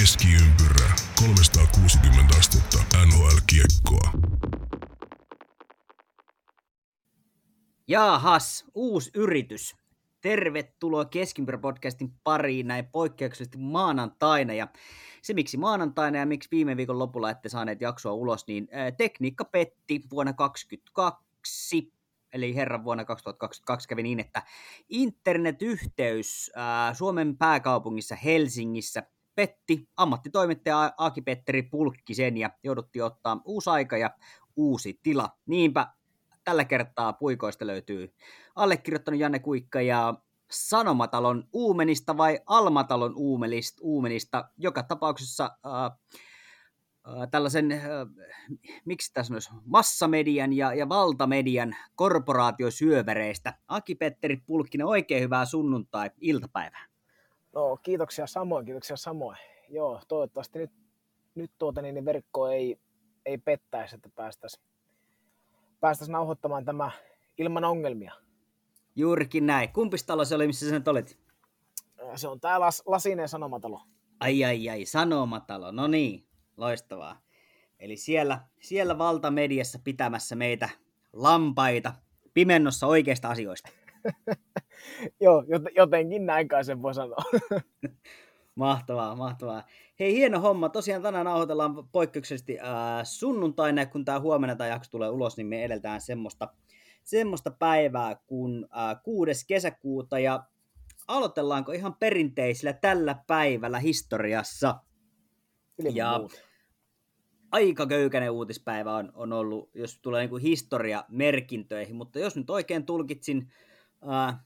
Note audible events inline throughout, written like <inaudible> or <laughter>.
Keskiympyrä 360 astetta NHL-kiekkoa. Jaahas, uusi yritys. Tervetuloa Keskiympyrä-podcastin pariin näin poikkeuksellisesti maanantaina. Ja se, miksi maanantaina ja miksi viime viikon lopulla ette saaneet jaksoa ulos, niin tekniikka petti vuonna 2022 eli herran vuonna 2022 kävi niin, että internetyhteys ää, Suomen pääkaupungissa Helsingissä petti ammattitoimittaja Aki-Petteri Pulkkisen ja jouduttiin ottaa uusi aika ja uusi tila. Niinpä tällä kertaa puikoista löytyy allekirjoittanut Janne Kuikka ja Sanomatalon Uumenista vai Almatalon Uumenista, Uumenista. Joka tapauksessa äh, tällaisen, miksi tässä olisi, massamedian ja, ja valtamedian korporaatiosyövereistä. Aki-Petteri Pulkkinen, oikein hyvää sunnuntai-iltapäivää. No kiitoksia samoin, kiitoksia samoin. Joo, toivottavasti nyt, nyt tuota, niin, niin verkko ei, ei pettäisi, että päästäisiin päästäisi nauhoittamaan tämä ilman ongelmia. Juurikin näin. Kumpi talo se oli, missä sä nyt olit? Se on tää Las, Lasinen Sanomatalo. Ai ai ai, Sanomatalo. No niin, loistavaa. Eli siellä, siellä valtamediassa pitämässä meitä lampaita pimennossa oikeista asioista. <laughs> Joo, jotenkin näin kai sen voi sanoa. <laughs> mahtavaa, mahtavaa. Hei, hieno homma. Tosiaan tänään nauhoitellaan poikkeuksellisesti äh, sunnuntaina, kun tämä huomenna tämä jakso tulee ulos, niin me edeltään semmoista, semmoista päivää kuin äh, 6. kesäkuuta, ja aloitellaanko ihan perinteisellä tällä päivällä historiassa? Ilman ja muuta. aika köykäinen uutispäivä on, on ollut, jos tulee niin historiamerkintöihin, mutta jos nyt oikein tulkitsin äh,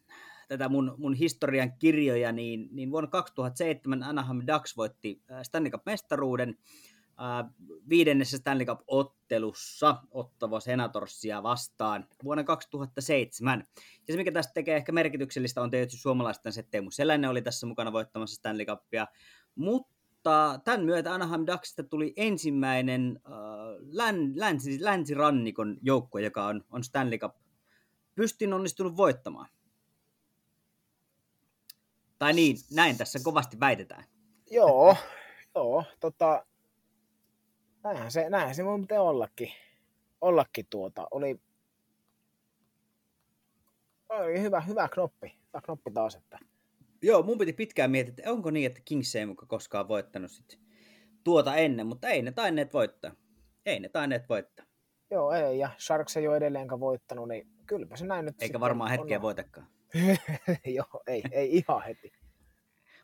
tätä mun, mun historian kirjoja, niin, niin vuonna 2007 Anaheim Ducks voitti äh, Stanley Cup-mestaruuden äh, viidennessä Stanley Cup-ottelussa Ottava Senatorsia vastaan vuonna 2007. Ja se, mikä tästä tekee ehkä merkityksellistä, on tietysti suomalaisten se, että Teemu Selänen oli tässä mukana voittamassa Stanley Cupia, mutta tämän myötä Anaheim Ducksista tuli ensimmäinen äh, län, länsi, länsirannikon joukko, joka on, on Stanley Cup pystin onnistunut voittamaan. Tai niin, näin tässä kovasti väitetään. Joo, joo, tota, näinhän se, näinhän se voi miten ollakin. Ollakin tuota. Oli, oli hyvä, hyvä knoppi. Hyvä knoppi taas, että Joo, mun piti pitkään miettiä, että onko niin, että Kings ei muka koskaan voittanut sit tuota ennen, mutta ei ne taineet voittaa. Ei ne taineet voittaa. joo, ei, ja Sharks ei ole edelleenkaan voittanut, niin kylläpä se näin nyt Eikä varmaan hetkeä on. voitakaan. <laughs> joo, ei, ei ihan heti.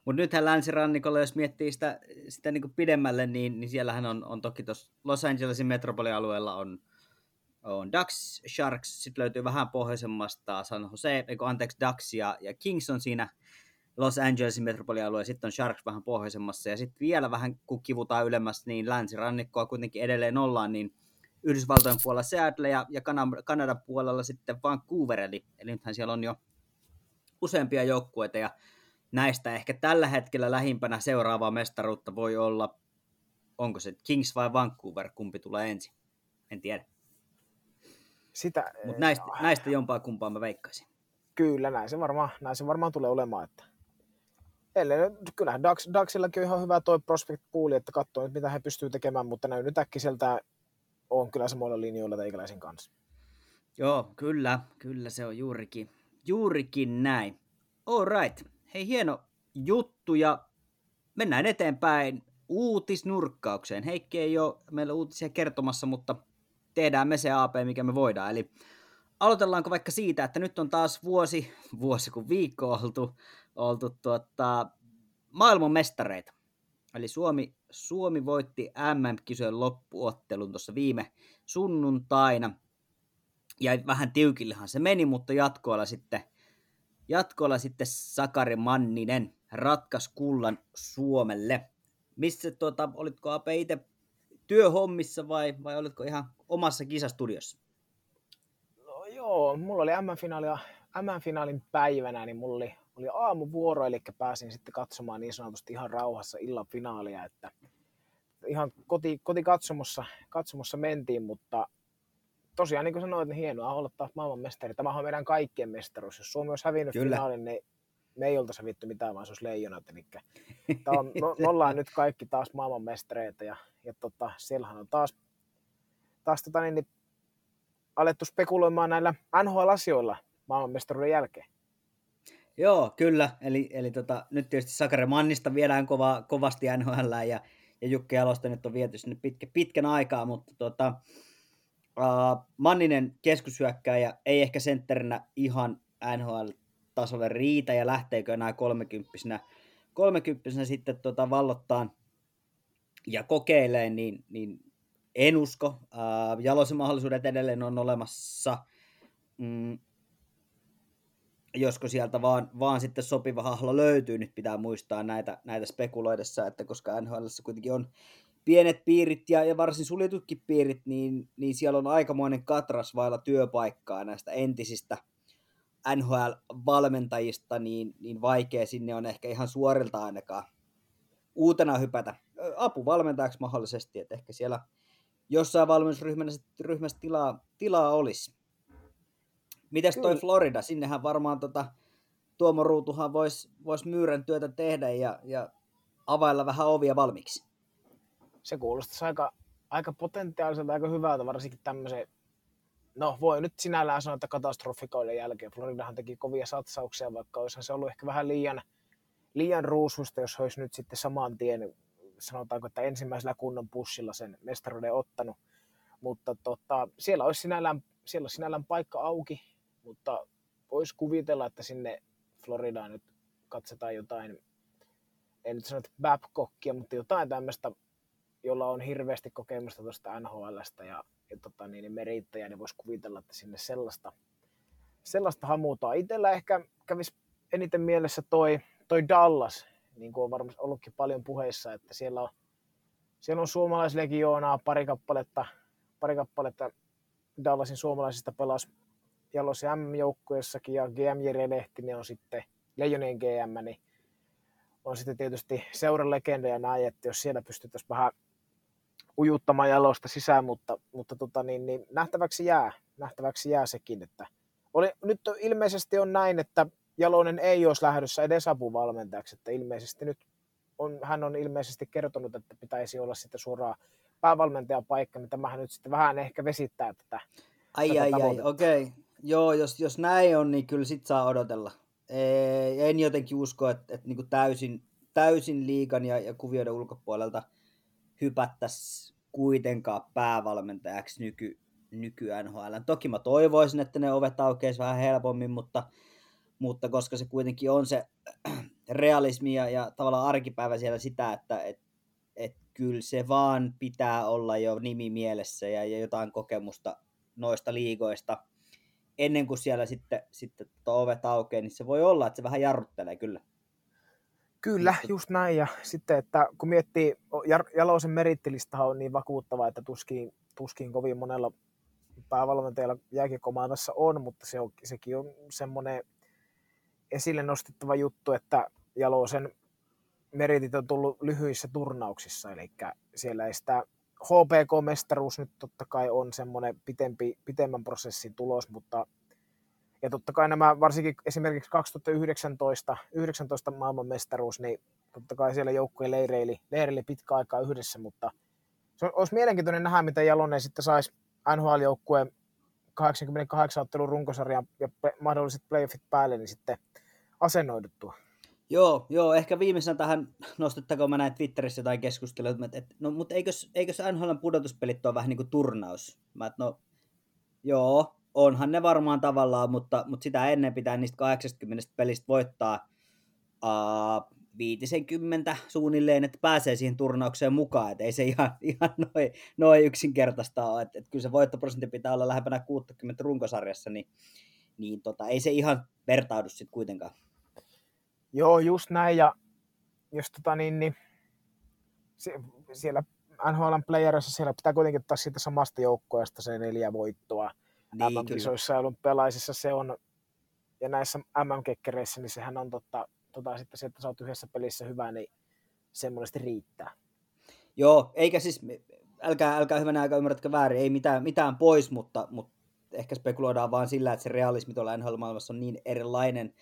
Mutta nythän länsirannikolla, jos miettii sitä, sitä niin pidemmälle, niin, niin siellähän on, on toki tuossa Los Angelesin metropolialueella on, on Ducks, Sharks, sitten löytyy vähän pohjoisemmasta San Jose, eikö anteeksi Ducks ja, ja Kings on siinä Los Angelesin metropolialue, sitten on Sharks vähän pohjoisemmassa, ja sitten vielä vähän kun kivutaan ylemmäs, niin länsirannikkoa kuitenkin edelleen ollaan, niin Yhdysvaltojen puolella Seattle ja, ja Kana- Kanadan puolella sitten Vancouver, eli, eli nythän siellä on jo useampia joukkueita, ja näistä ehkä tällä hetkellä lähimpänä seuraavaa mestaruutta voi olla, onko se Kings vai Vancouver, kumpi tulee ensin, en tiedä. Sitä, Mutta näistä, näistä jompaa kumpaa mä veikkaisin. Kyllä, näin se varmaan, näin se varmaan tulee olemaan. Että... Ellei, kyllähän Dax, Daxillakin on ihan hyvä toi prospect pooli, että katsoo nyt mitä he pystyy tekemään, mutta näin nyt äkkiseltä on kyllä samoilla linjoilla teikäläisen kanssa. Joo, kyllä, kyllä se on juurikin, juurikin näin. All right. Hei, hieno juttu ja mennään eteenpäin uutisnurkkaukseen. Heikki ei ole meillä uutisia kertomassa, mutta tehdään me se AP, mikä me voidaan. Eli aloitellaanko vaikka siitä, että nyt on taas vuosi, vuosi kun viikko oltu, oltu tuota, maailman mestareita. Eli Suomi, Suomi voitti MM-kisojen loppuottelun tuossa viime sunnuntaina. Ja vähän tiukillehan se meni, mutta jatkoilla sitten, jatkoilla sitten Sakari Manninen ratkaisi kullan Suomelle. Missä tuota, olitko Ape itse työhommissa vai, vai olitko ihan omassa kisastudiossa? No joo, mulla oli MM-finaalia, MM-finaalin päivänä, niin mulla oli, oli aamuvuoro, eli pääsin sitten katsomaan niin sanotusti ihan rauhassa illan finaalia, että ihan koti, kotikatsomossa katsomossa mentiin, mutta tosiaan niin kuin sanoit, niin hienoa olla taas maailmanmestari. Tämähän on meidän kaikkien mestaruus. Jos Suomi olisi hävinnyt Kyllä. finaalin, niin me ei oltaisi vittu mitään, vaan se olisi leijonat. Eli <laughs> on, me, me, ollaan nyt kaikki taas maailmanmestareita ja, ja tota, siellähän on taas, taas tota, niin, niin, alettu spekuloimaan näillä NHL-asioilla maailmanmestaruuden jälkeen. Joo, kyllä. Eli, eli tota, nyt tietysti Sakare Mannista viedään kova, kovasti NHL ja, ja Jukki Jalosta nyt on viety sinne pitkä, pitkän aikaa, mutta tota, uh, Manninen keskushyökkääjä ei ehkä sentterinä ihan NHL-tasolle riitä ja lähteekö enää kolmekymppisenä, kolmekymppisenä sitten tota vallottaan ja kokeilee, niin, niin en usko. Uh, Jalosen mahdollisuudet edelleen on olemassa. Mm, josko sieltä vaan, vaan sitten sopiva hahlo löytyy, nyt pitää muistaa näitä, näitä spekuloidessa, että koska NHL kuitenkin on pienet piirit ja, ja varsin suljetutkin piirit, niin, niin siellä on aikamoinen katras vailla työpaikkaa näistä entisistä NHL-valmentajista, niin, niin vaikea sinne on ehkä ihan suorilta ainakaan uutena hypätä apuvalmentajaksi mahdollisesti, että ehkä siellä jossain valmennusryhmässä tilaa, tilaa olisi. Mites toi Florida? Sinnehän varmaan tota, Tuomo Ruutuhan voisi vois myyrän työtä tehdä ja, ja availla vähän ovia valmiiksi. Se kuulostaisi aika, aika potentiaaliselta, aika hyvältä, varsinkin tämmöisen No voi nyt sinällään sanoa, että katastrofikoiden jälkeen Floridahan teki kovia satsauksia, vaikka olisihan se ollut ehkä vähän liian, liian ruususta, jos olisi nyt sitten saman tien, sanotaanko, että ensimmäisellä kunnon pussilla sen mestaruuden ottanut. Mutta tota, siellä olisi sinällään, siellä olisi sinällään paikka auki, mutta voisi kuvitella, että sinne Floridaan nyt katsotaan jotain, en nyt sano, että Babcockia, mutta jotain tämmöistä, jolla on hirveästi kokemusta tuosta NHLstä ja, ja tota, niin, niin merittäjä, niin voisi kuvitella, että sinne sellaista, sellaista hamuutaa. Itellä ehkä kävisi eniten mielessä toi, toi Dallas, niin kuin on varmasti ollutkin paljon puheissa, että siellä on, siellä on suomalaislegioonaa, pari kappaletta, pari kappaletta Dallasin suomalaisista pelasi Jalos M-joukkueessakin ja GM Jere Lehtinen on sitten Leijonien GM, niin on sitten tietysti seuran legenda ja näin, että jos siellä pystyttäisiin vähän ujuttamaan jalosta sisään, mutta, mutta tota, niin, niin, nähtäväksi jää, nähtäväksi jää sekin, että oli, nyt ilmeisesti on näin, että Jalonen ei olisi lähdössä edes apuvalmentajaksi, että ilmeisesti nyt on, hän on ilmeisesti kertonut, että pitäisi olla sitten suoraan päävalmentajan paikka, niin tämähän nyt sitten vähän ehkä vesittää tätä. Ai tätä ai ai, okei. Okay. Joo, jos, jos näin on, niin kyllä sit saa odotella. Ei, en jotenkin usko, että, että niin täysin, täysin liikan ja, ja kuvioiden ulkopuolelta hypättäisi kuitenkaan päävalmentajaksi nyky, nyky NHL. Toki mä toivoisin, että ne ovet aukeisi vähän helpommin, mutta, mutta koska se kuitenkin on se <clears throat> realismi ja, ja tavallaan arkipäivä siellä sitä, että et, et kyllä se vaan pitää olla jo nimi mielessä ja, ja jotain kokemusta noista liigoista – ennen kuin siellä sitten, sitten ovet aukeaa, niin se voi olla, että se vähän jarruttelee kyllä. Kyllä, just näin. Ja sitten, että kun miettii, Jaloisen merittilistahan on niin vakuuttava, että tuskin, tuskin kovin monella päävalmentajalla jääkiekomaanassa on, mutta se on, sekin on semmoinen esille nostettava juttu, että Jaloisen meritit on tullut lyhyissä turnauksissa, eli siellä ei sitä HPK-mestaruus nyt totta kai on semmoinen pitempi, pitemmän prosessin tulos, mutta ja totta kai nämä, varsinkin esimerkiksi 2019 19 maailmanmestaruus, niin totta kai siellä joukkueen leireili, leireili pitkä aikaa yhdessä, mutta se olisi mielenkiintoinen nähdä, miten Jalonen sitten saisi NHL-joukkueen 88 ottelun runkosarjan ja mahdolliset playoffit päälle, niin sitten asennoiduttua. Joo, joo, ehkä viimeisenä tähän nostettakoon mä näin Twitterissä jotain keskustelua, että et, no, mutta eikös, eikös NHLn pudotuspelit ole vähän niin kuin turnaus? Mä, et, no, joo, onhan ne varmaan tavallaan, mutta, mutta sitä ennen pitää niistä 80 pelistä voittaa uh, 50 suunnilleen, että pääsee siihen turnaukseen mukaan, että ei se ihan, <laughs> ihan noin noi yksinkertaista ole, että, että kyllä se voittoprosentti pitää olla lähempänä 60 runkosarjassa, niin, niin tota, ei se ihan vertaudu sitten kuitenkaan. Joo, just näin. Ja jos tota niin, niin siellä NHL playerissa siellä pitää kuitenkin ottaa siitä samasta joukkueesta se neljä voittoa. Niin, MM-kisoissa ja olympialaisissa se on, ja näissä MM-kekkereissä, niin sehän on totta, tota, sitten se, että sä oot yhdessä pelissä hyvä, niin semmoisesti riittää. Joo, eikä siis, älkää, älkää hyvänä aika ymmärrätkö väärin, ei mitään, mitään pois, mutta, mutta ehkä spekuloidaan vaan sillä, että se realismi tuolla NHL-maailmassa on niin erilainen,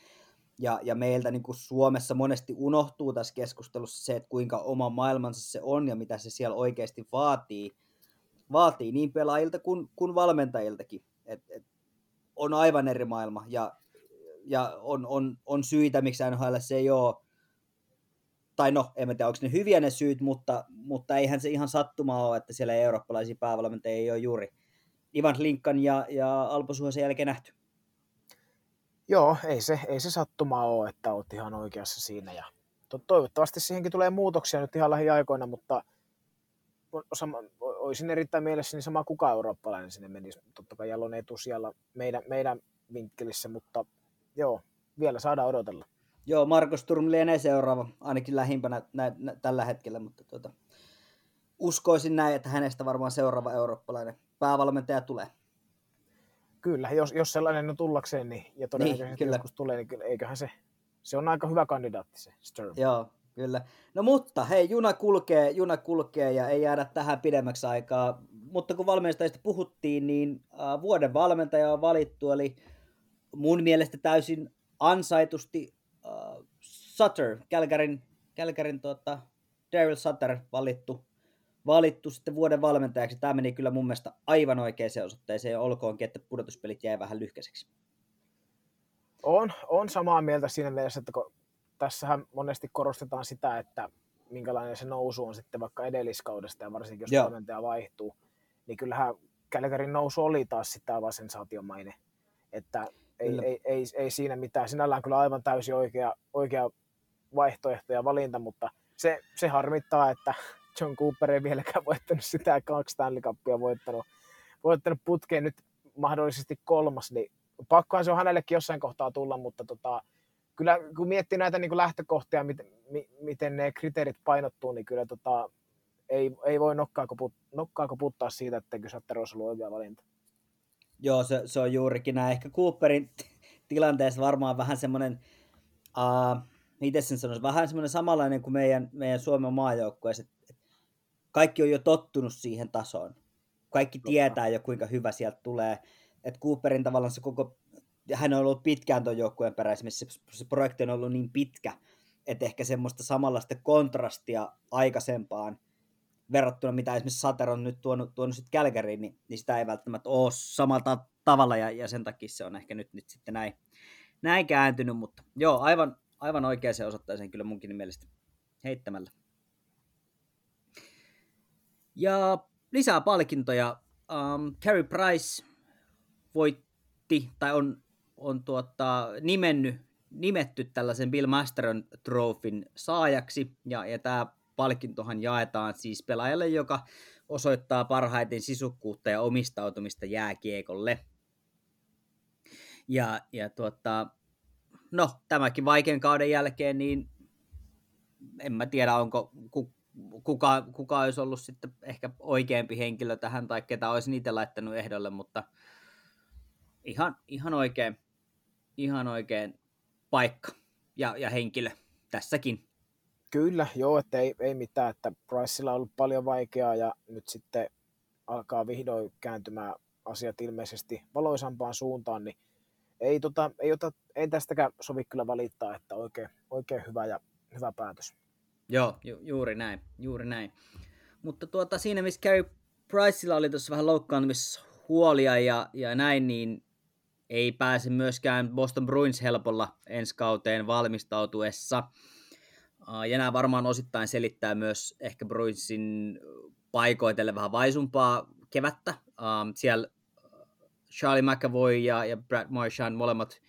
Ja, ja meiltä niin kuin Suomessa monesti unohtuu tässä keskustelussa se, että kuinka oma maailmansa se on ja mitä se siellä oikeasti vaatii, vaatii niin pelaajilta kuin, kuin valmentajiltakin. Et, et, on aivan eri maailma ja, ja on, on, on syitä, miksi NHL se ei ole tai no, en tiedä, onko ne hyviä ne syyt, mutta, mutta eihän se ihan sattuma ole, että siellä eurooppalaisia päävalmentajia ei ole juuri Ivan Linkan ja, ja Alpo sen jälkeen nähty. Joo, ei se, ei se sattuma ole, että olet ihan oikeassa siinä. Ja toivottavasti siihenkin tulee muutoksia nyt ihan lähiaikoina, mutta sama, olisin erittäin mielessäni sama kuka eurooppalainen sinne menisi. Totta kai Jalon etusijalla meidän, meidän vinkkelissä, mutta joo, vielä saadaan odotella. Joo, Markus Turm lienee seuraava, ainakin lähimpänä nä, nä, tällä hetkellä, mutta tuota, uskoisin näin, että hänestä varmaan seuraava eurooppalainen päävalmentaja tulee. Kyllä, jos, jos sellainen on tullakseen, niin, ja todennäköisesti niin, kyllä. joskus tulee, niin kyllä, eiköhän se, se on aika hyvä kandidaatti se Sturm. Joo, kyllä. No mutta hei, juna kulkee, juna kulkee ja ei jäädä tähän pidemmäksi aikaa. Mutta kun valmentajista puhuttiin, niin äh, vuoden valmentaja on valittu, eli mun mielestä täysin ansaitusti uh, Sutter, Kälkärin, Kälkärin tuota, Daryl Sutter valittu, valittu sitten vuoden valmentajaksi. Tämä meni kyllä mun mielestä aivan oikeaan osoitteeseen, olkoonkin, että pudotuspelit jäi vähän lyhkäiseksi. On, on samaa mieltä siinä mielessä, että kun tässähän monesti korostetaan sitä, että minkälainen se nousu on sitten vaikka edelliskaudesta ja varsinkin jos Joo. valmentaja vaihtuu, niin kyllähän Kälkärin nousu oli taas sitä aivan sensaatiomainen. Että ei, ei, ei, ei, siinä mitään. Sinällään kyllä aivan täysin oikea, oikea vaihtoehto ja valinta, mutta se, se harmittaa, että John Cooper ei vieläkään voittanut sitä kaksi Stanley Cupia voittanut, voittanut putkeen nyt mahdollisesti kolmas, niin pakkohan se on hänellekin jossain kohtaa tulla, mutta tota, kyllä kun miettii näitä niin kuin lähtökohtia, miten, miten ne kriteerit painottuu, niin kyllä tota, ei, ei voi nokkaa, koput, nokkaa koputtaa siitä, että Kysätter olisi ollut oikea valinta. Joo, se, se on juurikin näin. Ehkä Cooperin tilanteessa varmaan vähän semmoinen, uh, miten sen sanoisi, vähän semmoinen samanlainen kuin meidän, meidän Suomen maajoukkueessa. Kaikki on jo tottunut siihen tasoon. Kaikki tietää jo, kuinka hyvä sieltä tulee. Että Cooperin tavallaan se koko, hän on ollut pitkään tuon joukkueen peräisin, se, se projekti on ollut niin pitkä, että ehkä semmoista samanlaista kontrastia aikaisempaan – verrattuna mitä esimerkiksi Sater on nyt tuonut, tuonut sitten Kälkäriin, niin, niin sitä ei välttämättä ole samalla tavalla ja, ja sen takia se on ehkä nyt, nyt sitten näin, näin kääntynyt, mutta joo, aivan, aivan oikein se osoittaa sen kyllä munkin mielestä heittämällä. Ja lisää palkintoja. Um, Carey Price voitti, tai on, on tuota, nimennyt, nimetty tällaisen Bill Masteron Trophyn saajaksi, ja, ja tämä palkintohan jaetaan siis pelaajalle, joka osoittaa parhaiten sisukkuutta ja omistautumista jääkiekolle. Ja, ja tuota, no, tämäkin vaikean kauden jälkeen, niin en mä tiedä, onko kuka, kuka olisi ollut sitten ehkä oikeampi henkilö tähän, tai ketä olisi niitä laittanut ehdolle, mutta ihan, ihan oikein, ihan oikein paikka ja, ja henkilö tässäkin. Kyllä, joo, että ei, ei mitään, että Priceilla on ollut paljon vaikeaa ja nyt sitten alkaa vihdoin kääntymään asiat ilmeisesti valoisampaan suuntaan, niin ei, tota, ei, ota, ei tästäkään sovi kyllä valittaa, että oikein, oikein hyvä ja hyvä päätös. Joo, ju, juuri näin, juuri näin. Mutta tuota, siinä missä Carey Priceilla oli tuossa vähän loukkaantumishuolia ja, ja näin, niin ei pääse myöskään Boston Bruins helpolla ensi kauteen valmistautuessa. Ja nämä varmaan osittain selittää myös ehkä Bruinsin paikoitelle vähän vaisumpaa kevättä. Siellä Charlie McAvoy ja, ja Brad Marchand molemmat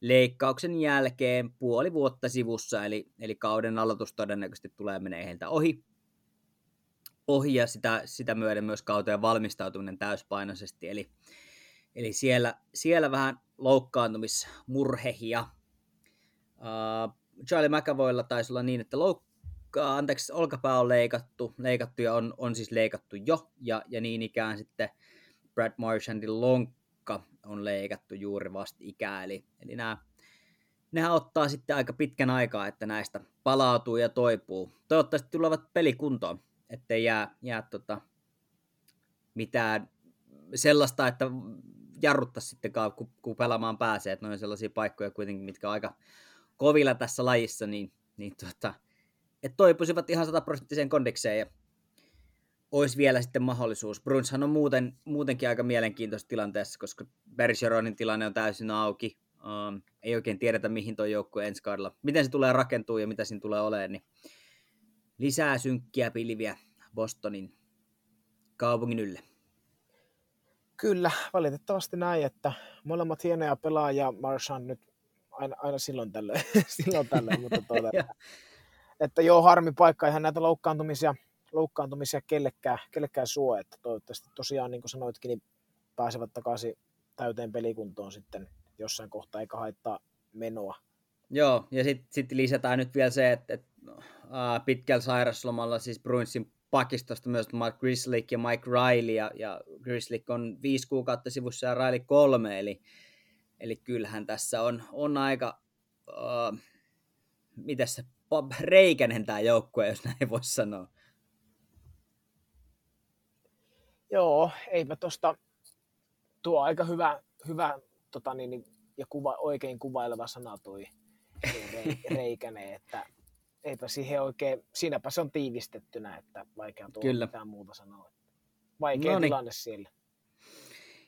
leikkauksen jälkeen puoli vuotta sivussa, eli, eli kauden aloitus todennäköisesti tulee menee heiltä ohi. Ohi ja sitä, sitä myöden myös kauteen valmistautuminen täyspainoisesti, eli, eli siellä, siellä vähän loukkaantumismurhehia. Uh, Charlie McAvoylla taisi olla niin, että loukka, anteeksi, olkapää on leikattu, leikattu ja on, on siis leikattu jo, ja, ja niin ikään sitten Brad Marchandin lonkka on leikattu juuri vasta ikää, eli, eli nämä, nehän ottaa sitten aika pitkän aikaa, että näistä palautuu ja toipuu. Toivottavasti tulevat pelikuntoon, ettei jää, jää tota, mitään sellaista, että jarruttaa sitten kun, kun pelaamaan pääsee, että ne on sellaisia paikkoja kuitenkin, mitkä on aika, kovilla tässä lajissa, niin, niin tuota, että toipuisivat ihan sataprosenttiseen kondikseen ja olisi vielä sitten mahdollisuus. Brunshan on muuten, muutenkin aika mielenkiintoisessa tilanteessa, koska Bergeronin tilanne on täysin auki. Um, ei oikein tiedetä, mihin tuo joukkue ensi kaudella, miten se tulee rakentua ja mitä siinä tulee olemaan, niin lisää synkkiä pilviä Bostonin kaupungin ylle. Kyllä, valitettavasti näin, että molemmat hienoja pelaajia, Marshan nyt aina, aina silloin tällöin, <laughs> silloin tällöin mutta tuota, <laughs> että, että joo, harmi paikka, ihan näitä loukkaantumisia, loukkaantumisia kellekään, kellekään suo, että toivottavasti tosiaan, niin kuin sanoitkin, niin pääsevät takaisin täyteen pelikuntoon sitten jossain kohtaa, eikä haittaa menoa. Joo, ja sitten sit lisätään nyt vielä se, että, että uh, pitkällä sairaslomalla siis Bruinsin pakistosta myös Mark Grislick ja Mike Riley, ja, ja Grislick on viisi kuukautta sivussa ja Riley kolme, eli, eli kyllähän tässä on, on aika, uh, miten se, reikänen tämä joukkue, jos näin voisi sanoa. Joo, eipä tuosta tuo aika hyvä, hyvä tota niin, niin, ja kuva, oikein kuvaileva sana toi re, <laughs> reikäne, että eipä siihen oikein, siinäpä se on tiivistettynä, että vaikea tuo Kyllä. mitään muuta sanoa. Vaikea Noniin. tilanne siellä.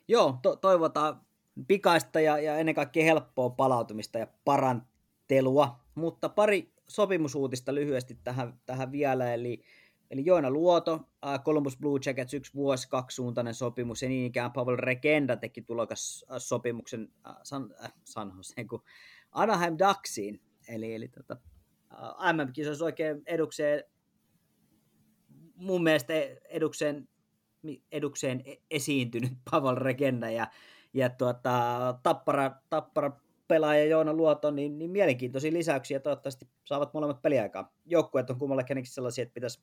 Joo, to- toivotaan pikaista ja, ja ennen kaikkea helppoa palautumista ja parantelua, mutta pari sopimusuutista lyhyesti tähän, tähän vielä, eli Eli Joona Luoto, Columbus Blue Jackets, yksi vuosi, kaksisuuntainen sopimus, ja niin ikään Pavel Regenda teki tulokas sopimuksen San, äh, San Jose, kuin Anaheim Ducksiin. Eli, eli tota, MM-kisoissa oikein edukseen, mun mielestä edukseen, edukseen e-, esiintynyt <laughs> Pavel Regenda ja, ja tuota, tappara, tappara pelaaja Joona Luoto, niin, niin mielenkiintoisia lisäyksiä toivottavasti saavat molemmat peliaikaa. Joukkueet on kummallakin sellaisia, että pitäisi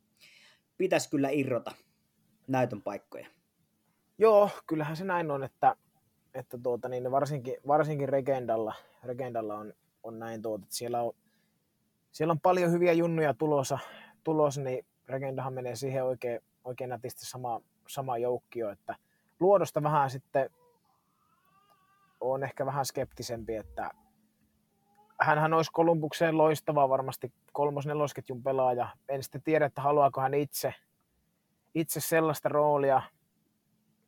pitäisi kyllä irrota näytön paikkoja. Joo, kyllähän se näin on, että, että tuota, niin varsinkin, varsinkin Regendalla, Regendalla on, on näin, tuota, että siellä on, siellä on paljon hyviä junnuja tulossa, tulos, niin Regendahan menee siihen oikein, oikein nätisti sama, sama joukkio, että luodosta vähän sitten on ehkä vähän skeptisempi, että hänhän olisi Kolumbukseen loistava varmasti kolmos-nelosketjun pelaaja. En sitten tiedä, että haluaako hän itse, itse sellaista roolia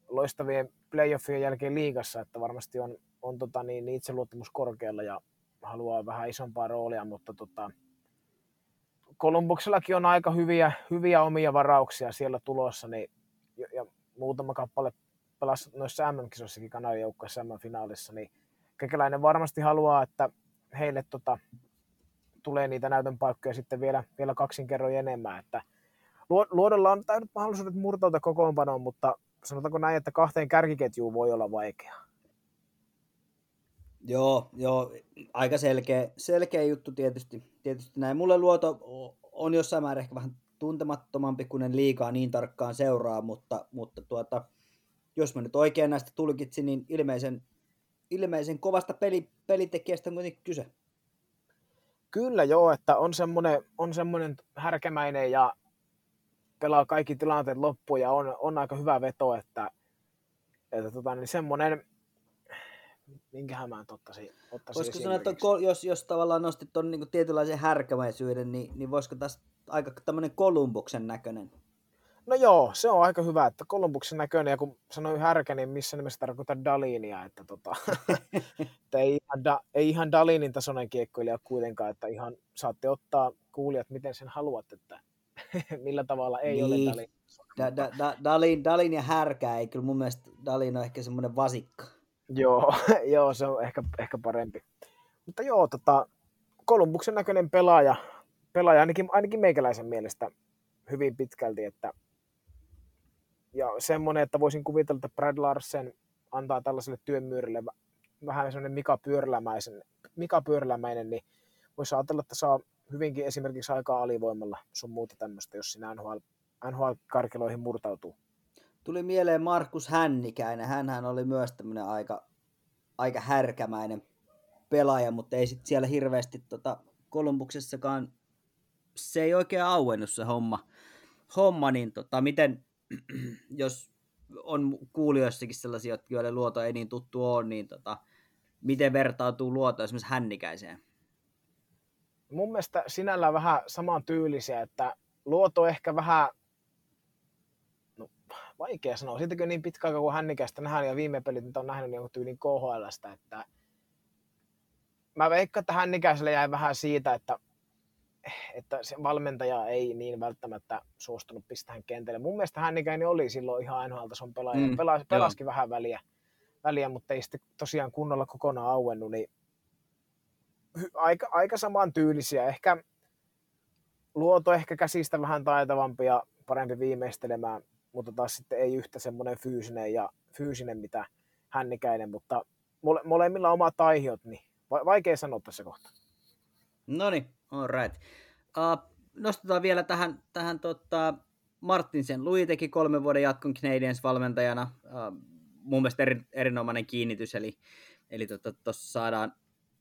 loistavien playoffien jälkeen liigassa, että varmasti on, on tota niin, itseluottamus korkealla ja haluaa vähän isompaa roolia, mutta tota, Kolumbuksellakin on aika hyviä, hyviä omia varauksia siellä tulossa, niin, ja, ja muutama kappale pelasi noissa MM-kisoissakin Kanadan joukkueessa MM-finaalissa, niin Kekäläinen varmasti haluaa, että heille tota, tulee niitä näytön paikkoja sitten vielä, vielä kaksin kerroin enemmän. Että Luodolla on täydet mahdollisuudet murtautua kokoonpanoon, mutta sanotaanko näin, että kahteen kärkiketjuun voi olla vaikea. Joo, joo aika selkeä, selkeä juttu tietysti, tietysti näin. Mulle luoto on jossain määrin ehkä vähän tuntemattomampi, kun en liikaa niin tarkkaan seuraa, mutta, mutta tuota, jos mä nyt oikein näistä tulkitsin, niin ilmeisen ilmeisen kovasta peli, pelitekijästä on kuitenkin kyse. Kyllä joo, että on semmoinen, on semmoinen härkämäinen ja pelaa kaikki tilanteet loppuun ja on, on aika hyvä veto, että, että tota, niin semmoinen, minkähän mä ottaisin, ottaisin Voisiko sanoa, että jos, jos tavallaan nostit tuon niin tietynlaisen härkämäisyyden, niin, niin voisiko tässä aika tämmöinen Kolumbuksen näköinen No joo, se on aika hyvä, että Kolumbuksen näköinen, ja kun sanoin härkä, niin missä nimessä tarkoittaa Dalinia, että, tota, <laughs> että ei, ihan da, ei ihan Dalinin tasoinen kiekkoilija kuitenkaan, että ihan saatte ottaa kuulijat, miten sen haluat, että <laughs> millä tavalla ei niin. ole Dalin. Da, da, da, Dalin, Dalin ja härkä ei kyllä mun mielestä Dalin on ehkä semmoinen vasikka. Joo, <laughs> joo se on ehkä, ehkä parempi. Mutta joo, tota, Kolumbuksen näköinen pelaaja, pelaaja ainakin, ainakin meikäläisen mielestä hyvin pitkälti, että ja semmoinen, että voisin kuvitella, että Brad Larsen antaa tällaiselle työmyyrille vähän semmoinen Mika Pyörälämäisen, Mika Pyörälämäinen, niin voisi ajatella, että saa hyvinkin esimerkiksi aikaa alivoimalla sun muuta tämmöistä, jos sinä NHL, NHL-karkeloihin murtautuu. Tuli mieleen Markus Hännikäinen, hänhän oli myös tämmöinen aika, aika härkämäinen pelaaja, mutta ei sitten siellä hirveästi tota Kolumbuksessakaan, se ei oikein auennut se homma, homma niin tota, miten, <clears throat> jos on kuulijoissakin sellaisia, joille luoto ei niin tuttu ole, niin tota, miten vertautuu luoto esimerkiksi hännikäiseen? mun mielestä sinällään vähän saman tyylisiä, että luoto ehkä vähän, no vaikea sanoa, siitäkin niin pitkä aika kuin hännikästä nähdään ja viime pelit mitä on nähnyt niin tyylin KHLstä, että mä veikkaan, että hännikäiselle jäi vähän siitä, että että se valmentaja ei niin välttämättä suostunut pistämään kentälle. Mun mielestä Hännikäinen oli silloin ihan NHL-tason pelaaja. Mm, Pelas, pelaskin joo. vähän väliä, väliä, mutta ei sitten tosiaan kunnolla kokonaan auennut. Niin aika, aika saman tyylisiä. Ehkä luoto ehkä käsistä vähän taitavampi ja parempi viimeistelemään, mutta taas sitten ei yhtä semmoinen fyysinen, ja, fyysinen mitä Hännikäinen, mutta mole, molemmilla omat taihiot, niin vaikea sanoa tässä kohtaa. No niin, all right. Uh, nostetaan vielä tähän, tähän tota, Martinsen. Louis teki kolmen vuoden jatkon Canadiens valmentajana. Uh, mun mielestä eri, erinomainen kiinnitys, eli, eli tuossa tota, saadaan,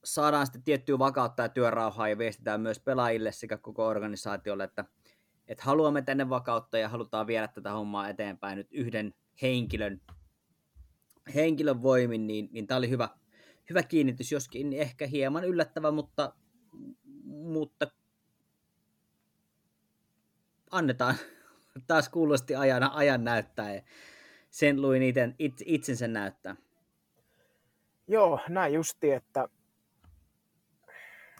saadaan sitten tiettyä vakautta ja työrauhaa ja viestitään myös pelaajille sekä koko organisaatiolle, että, että haluamme tänne vakautta ja halutaan viedä tätä hommaa eteenpäin nyt yhden henkilön, henkilön voimin, niin, niin tämä oli hyvä, hyvä kiinnitys, joskin ehkä hieman yllättävä, mutta mutta annetaan <laughs> taas kuulosti ajan, ajan näyttää ja sen luin iten, it, itsensä näyttää. Joo, näin justi, että,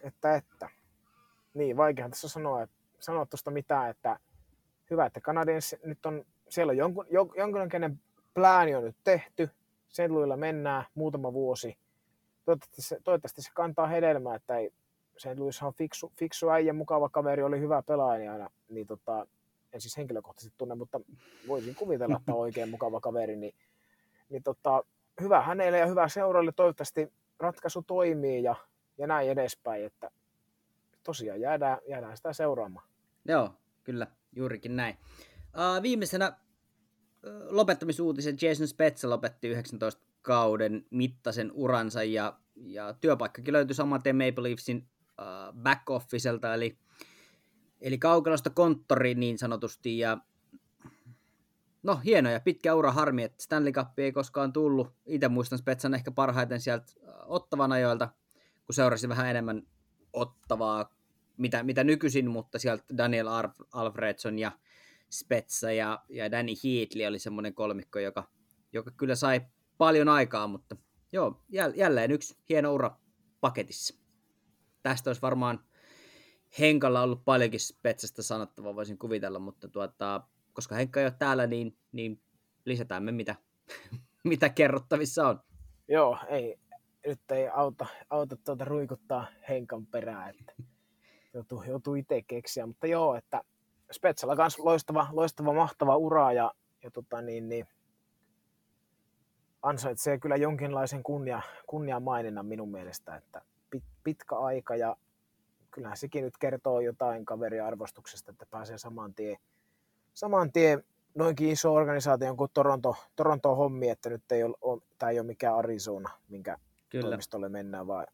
että, että. Niin, vaikeahan tässä sanoa, sanoa tuosta mitään, että hyvä, että Kanadiens nyt on, siellä on jonkun, jonkunlainen plääni on nyt tehty, sen luilla mennään muutama vuosi. Toivottavasti se, toivottavasti se kantaa hedelmää, että ei St. Louis on fiksu, fiksu äijä, mukava kaveri, oli hyvä pelaaja aina, niin tota, en siis henkilökohtaisesti tunne, mutta voisin kuvitella, että on oikein mukava kaveri, niin, niin tota, hyvä hänelle ja hyvä seuralle, toivottavasti ratkaisu toimii ja, ja näin edespäin, että tosiaan jäädään, jäädään sitä seuraamaan. Joo, kyllä, juurikin näin. Uh, viimeisenä lopettamisuutisen Jason Spetsa lopetti 19 kauden mittaisen uransa ja, ja työpaikkakin löytyi samaten Maple Leafsin back officelta, eli, eli kaukalosta konttori niin sanotusti, ja no hieno ja pitkä ura harmi, että Stanley Cup ei koskaan tullut. Itse muistan Spetsan ehkä parhaiten sieltä äh, Ottavan ajoilta, kun seurasin vähän enemmän Ottavaa, mitä, mitä nykyisin, mutta sieltä Daniel Alfredson ja Spetsa ja, ja Danny Heatley oli semmoinen kolmikko, joka, joka kyllä sai paljon aikaa, mutta joo, jälleen yksi hieno ura paketissa tästä olisi varmaan Henkalla ollut paljonkin Spetsasta sanottavaa, voisin kuvitella, mutta tuota, koska Henkka ei ole täällä, niin, niin lisätään me mitä, <laughs> mitä kerrottavissa on. Joo, ei, nyt ei auta, auta tuota ruikuttaa Henkan perää, että joutuu, joutuu itse keksiä, mutta joo, että Spetsalla myös loistava, loistava, mahtava ura ja, ja tota niin, niin, ansaitsee kyllä jonkinlaisen kunnia, kunnia maininnan minun mielestä, että pitkä aika ja kyllähän sekin nyt kertoo jotain kaveriarvostuksesta, että pääsee saman tien, saman tien noinkin iso organisaatio kuin Toronto, Toronto hommi, että nyt ei ole, tämä ei ole mikään Arizona, minkä Kyllä. toimistolle mennään, vaan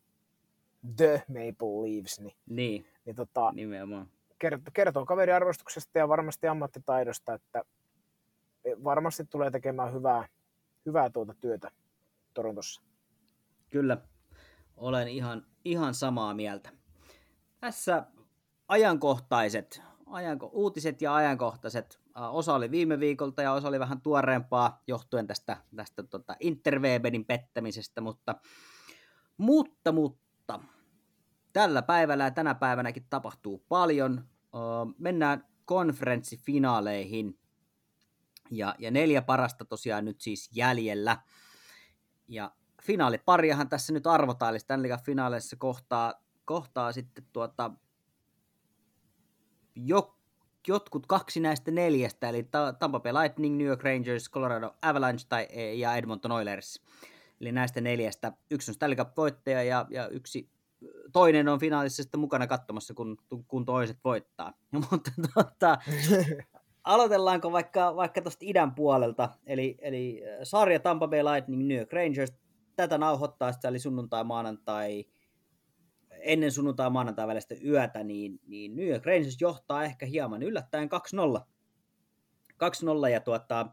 The Maple Leaves. Niin, niin, niin tota, nimenomaan. Kertoo, kertoo kaveriarvostuksesta ja varmasti ammattitaidosta, että varmasti tulee tekemään hyvää, hyvää tuota työtä Torontossa. Kyllä, olen ihan, ihan samaa mieltä. Tässä ajankohtaiset, ajanko, uutiset ja ajankohtaiset. Osa oli viime viikolta ja osa oli vähän tuoreempaa johtuen tästä, tästä tota Interwebenin pettämisestä, mutta, mutta, mutta tällä päivällä ja tänä päivänäkin tapahtuu paljon. Mennään konferenssifinaaleihin ja, ja neljä parasta tosiaan nyt siis jäljellä. Ja finaalipariahan tässä nyt arvotaan, eli Stanley Cup finaaleissa kohtaa, kohtaa sitten tuota, jo, jotkut kaksi näistä neljästä, eli Tampa Bay Lightning, New York Rangers, Colorado Avalanche tai, e, ja Edmonton Oilers. Eli näistä neljästä yksi on Stanley Cup-voittaja ja, ja yksi toinen on finaalissa sitten mukana katsomassa, kun, kun toiset voittaa. <laughs> Mutta tuota, <laughs> aloitellaanko vaikka, vaikka tuosta idän puolelta, eli, eli sarja Tampa Bay Lightning, New York Rangers, tätä nauhoittaa, sitä oli sunnuntai-maanantai, ennen sunnuntai-maanantai välistä yötä, niin, niin New York Rangers johtaa ehkä hieman yllättäen 2-0. 2-0 ja tuota,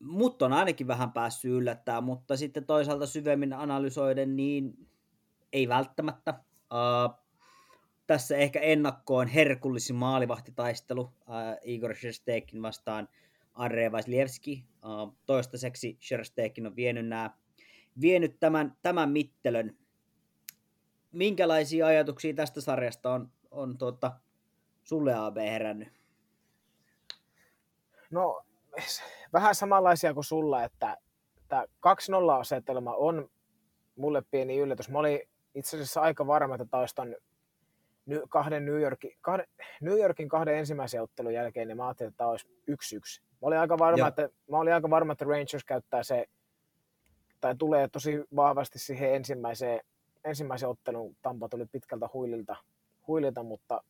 mutta on ainakin vähän päässyt yllättää, mutta sitten toisaalta syvemmin analysoiden, niin ei välttämättä. Uh, tässä ehkä ennakkoon herkullisin maalivahtitaistelu uh, Igor Sherstekin vastaan Arre Vasilevski. Toistaiseksi Sherstekin on vienyt, nää, vienyt tämän, tämän mittelön. Minkälaisia ajatuksia tästä sarjasta on, on tuota, sulle AB herännyt? No vähän samanlaisia kuin sulla, että, että 2-0 asetelma on mulle pieni yllätys. Mä olin itse asiassa aika varma, että taas ton kahden New Yorkin, kahden, New Yorkin kahden ensimmäisen ottelun jälkeen, niin mä ajattelin, että tämä olisi 1-1. Mä olin aika varma, että, mä olin aika varma, että Rangers käyttää se, tai tulee tosi vahvasti siihen ensimmäiseen, ensimmäisen ottelun. Tampa tuli pitkältä huililta, huililta mutta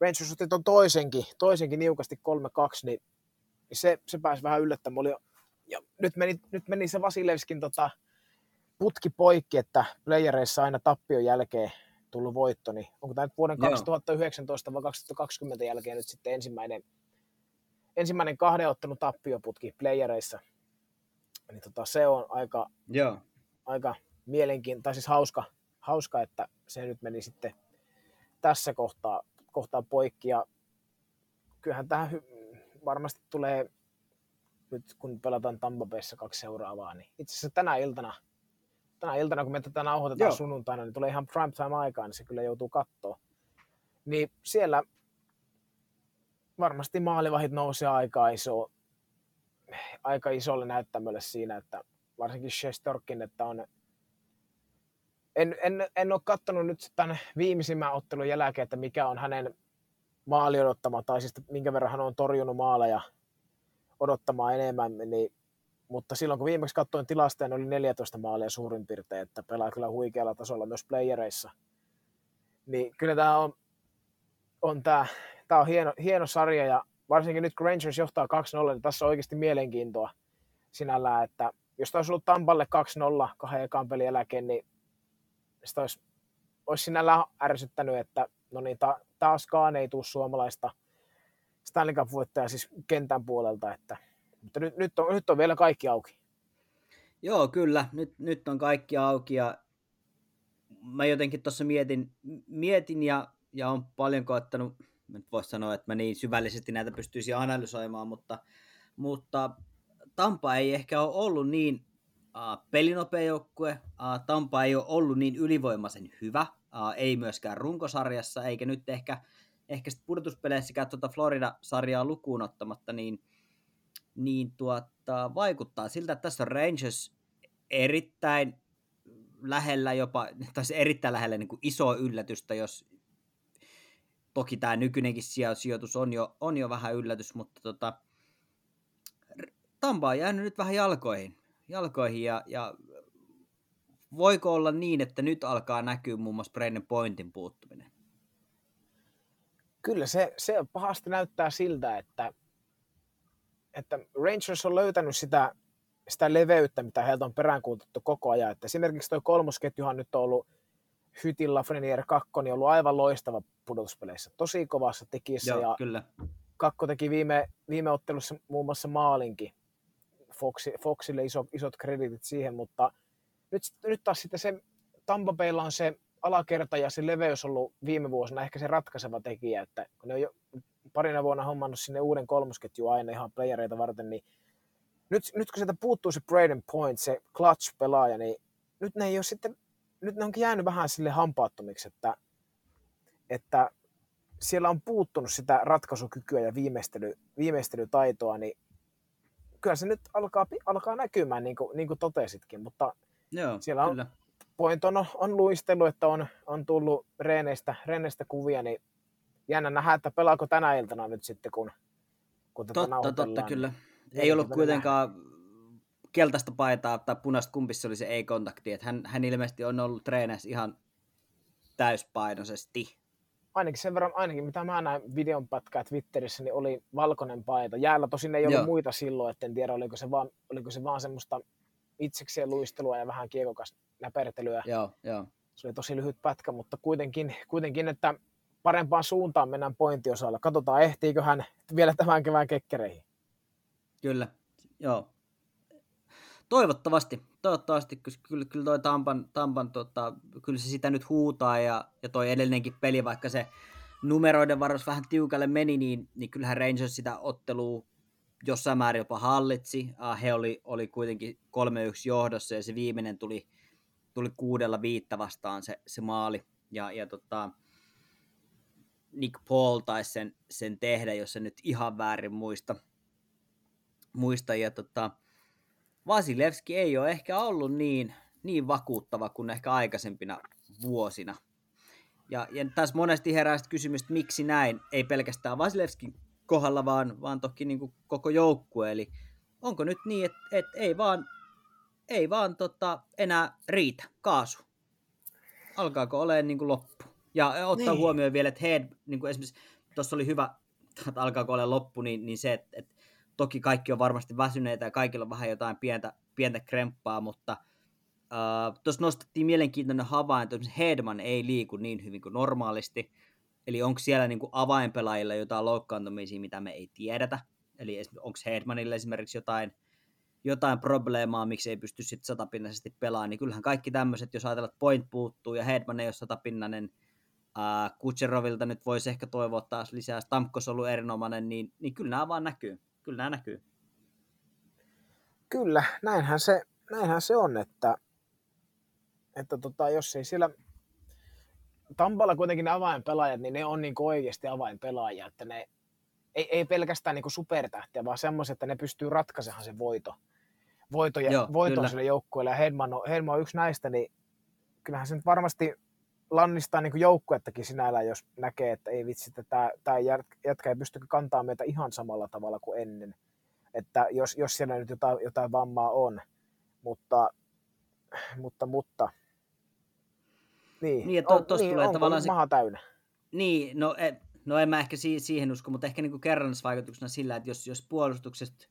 Rangers otti tuon toisenkin, toisenkin niukasti 3-2, niin se, se pääsi vähän yllättämään. Oli, ja nyt meni, nyt meni se Vasilevskin tota, putki poikki, että playereissa aina tappion jälkeen tullut voitto, niin onko tämä nyt vuoden Joo. 2019 vai 2020 jälkeen nyt sitten ensimmäinen, ensimmäinen kahden ottelun tappioputki playereissa. Niin tota, se on aika, Joo. aika mielenkiintoinen, tai siis hauska, hauska, että se nyt meni sitten tässä kohtaa, kohtaa poikki. Ja kyllähän tähän varmasti tulee, nyt kun pelataan Tampa Bayssa kaksi seuraavaa, niin itse asiassa tänä iltana, tänä iltana kun me tätä nauhoitetaan Joo. sunnuntaina, niin tulee ihan prime time aikaan, niin se kyllä joutuu katsoa. Niin siellä varmasti maalivahit nousee aika iso, aika isolle näyttämölle siinä, että varsinkin Shestorkin, että on en, en, en ole katsonut nyt tämän viimeisimmän ottelun jälkeen, että mikä on hänen maali odottama, tai siis minkä verran hän on torjunut maaleja odottamaan enemmän, niin, mutta silloin kun viimeksi katsoin tilastoja, oli 14 maalia suurin piirtein, että pelaa kyllä huikealla tasolla myös playereissa. Niin kyllä tämä on, on, tämä, tämä on hieno, hieno sarja, ja varsinkin nyt kun Rangers johtaa 2-0, niin tässä on oikeasti mielenkiintoa sinällään, että jos olisi ollut Tampalle 2-0 kahden ekan pelin jälkeen, niin sitä olisi, olisi sinällään ärsyttänyt, että no niin, ta, taaskaan ei tule suomalaista Stanley Cup siis kentän puolelta, että, mutta nyt, nyt, on, nyt on vielä kaikki auki. Joo, kyllä. Nyt, nyt on kaikki auki ja mä jotenkin tuossa mietin, mietin ja, ja on paljon koettanut, nyt voisi sanoa, että mä niin syvällisesti näitä pystyisin analysoimaan, mutta, mutta Tampa ei ehkä ole ollut niin uh, pelinopea joukkue, uh, Tampa ei ole ollut niin ylivoimaisen hyvä, uh, ei myöskään runkosarjassa, eikä nyt ehkä, ehkä pudotuspeleissäkään tuota Florida-sarjaa lukuun ottamatta, niin, niin tuota, vaikuttaa siltä, että tässä on Rangers erittäin lähellä jopa, tai erittäin lähellä niin kuin iso yllätystä, jos toki tämä nykyinenkin sijoitus on jo, on jo vähän yllätys, mutta tota, Tampa on jäänyt nyt vähän jalkoihin, jalkoihin ja, ja voiko olla niin, että nyt alkaa näkyä muun muassa Brennan Pointin puuttuminen? Kyllä se, se pahasti näyttää siltä, että, että Rangers on löytänyt sitä, sitä leveyttä, mitä heiltä on peräänkuutettu koko ajan. Että esimerkiksi tuo kolmosketjuhan nyt on ollut Hytillä, Frenier Kakko, niin ollut aivan loistava pudotuspeleissä. Tosi kovassa tekissä. Joo, ja kyllä. Kakko teki viime, viime ottelussa muun muassa maalinkin. Foxi, Foxille iso, isot kreditit siihen, mutta – nyt, nyt taas sitten se Tampa Baylla on se alakerta ja se leveys ollut viime vuosina ehkä se ratkaiseva tekijä, että kun ne on jo parina vuonna hommannut sinne uuden kolmosketju aina ihan playereita varten, niin nyt, nyt kun sieltä puuttuu se Braden Point, se clutch-pelaaja, niin nyt ne ei ole sitten, nyt ne onkin jäänyt vähän sille hampaattomiksi, että, että siellä on puuttunut sitä ratkaisukykyä ja viimeistely, viimeistelytaitoa, niin kyllä se nyt alkaa, alkaa näkymään, niin kuin, niin kuin totesitkin, mutta Joo, siellä on, kyllä. Point on, on luistelu, että on, on tullut reeneistä, reeneistä kuvia, niin jännä nähdä, että pelaako tänä iltana nyt sitten, kun, kun tätä Totta, totta, kyllä. Ei ollut kuitenkaan nähdä. keltaista paitaa tai punaista kumpissa oli se ei-kontakti, että hän, hän ilmeisesti on ollut treeneissä ihan täyspainoisesti. Ainakin sen verran, ainakin mitä mä näin videon pätkää Twitterissä, niin oli valkoinen paita. Jäällä tosin ei ollut Joo. muita silloin, että en tiedä, oliko se vaan, oliko se vaan semmoista itsekseen luistelua ja vähän kiekokas näpertelyä. Joo, joo. Se oli tosi lyhyt pätkä, mutta kuitenkin, kuitenkin että parempaan suuntaan mennään pointtiosalla. Katsotaan, ehtiikö hän vielä tämän kevään kekkereihin. Kyllä, joo. Toivottavasti, toivottavasti, kyllä, kyllä toi Tampan, Tampan tota, kyllä se sitä nyt huutaa ja, ja toi edellinenkin peli, vaikka se numeroiden varos vähän tiukalle meni, niin, niin kyllähän Rangers sitä ottelua jossain määrin jopa hallitsi. Uh, he oli, oli kuitenkin 3-1 johdossa ja se viimeinen tuli, tuli kuudella viitta vastaan se, se maali. Ja, ja tota, Nick Paul taisi sen, sen tehdä, jos se nyt ihan väärin muista. muista. Ja tota, Vasilevski ei ole ehkä ollut niin, niin vakuuttava kuin ehkä aikaisempina vuosina. Ja, ja tässä monesti herää kysymys, että miksi näin, ei pelkästään Vasilevskin kohdalla, vaan, vaan toki niin kuin koko joukkue. Eli onko nyt niin, että, että ei vaan, ei vaan tota, enää riitä kaasu? Alkaako olemaan niin kuin loppu? Ja ottaa niin. huomioon vielä, että head, niin kuin esimerkiksi tuossa oli hyvä, että alkaako olla loppu, niin, niin se, että, että toki kaikki on varmasti väsyneitä ja kaikilla on vähän jotain pientä, pientä kremppaa, mutta uh, tuossa nostettiin mielenkiintoinen havainto, että Hedman ei liiku niin hyvin kuin normaalisti, eli onko siellä niin kuin avainpelaajilla jotain loukkaantumisia, mitä me ei tiedetä, eli onko Hedmanilla esimerkiksi jotain, jotain probleemaa, miksi ei pysty sitten satapinnaisesti pelaamaan, niin kyllähän kaikki tämmöiset, jos ajatellaan, että point puuttuu ja Hedman ei ole satapinnainen, Uh, Kutserovilta nyt voisi ehkä toivoa taas lisää. Stamkos on ollut erinomainen, niin, niin kyllä nämä vaan näkyy. Kyllä nämä näkyy. Kyllä, näinhän se, näinhän se on, että, että tota, jos ei siellä Tampalla kuitenkin ne avainpelaajat, niin ne on niin oikeasti avainpelaajia, että ne ei, ei pelkästään niin supertähtiä, vaan semmoiset, että ne pystyy ratkaisemaan se voito, voito ja, Joo, voiton sille joukkueelle. Ja Hedman on, Hedman on yksi näistä, niin kyllähän se nyt varmasti lannistaa niin joukkuettakin sinällään, jos näkee, että ei vitsi, että tämä, tämä jätkä ei pysty kantaa meitä ihan samalla tavalla kuin ennen. Että jos, jos siellä nyt jotain, jotain vammaa on, mutta, mutta, mutta niin, niin että tuossa niin, tulee tavallaan se... maha täynnä. Niin, no, e, no en mä ehkä siihen usko, mutta ehkä niin kerrannaisvaikutuksena sillä, että jos, jos puolustuksesta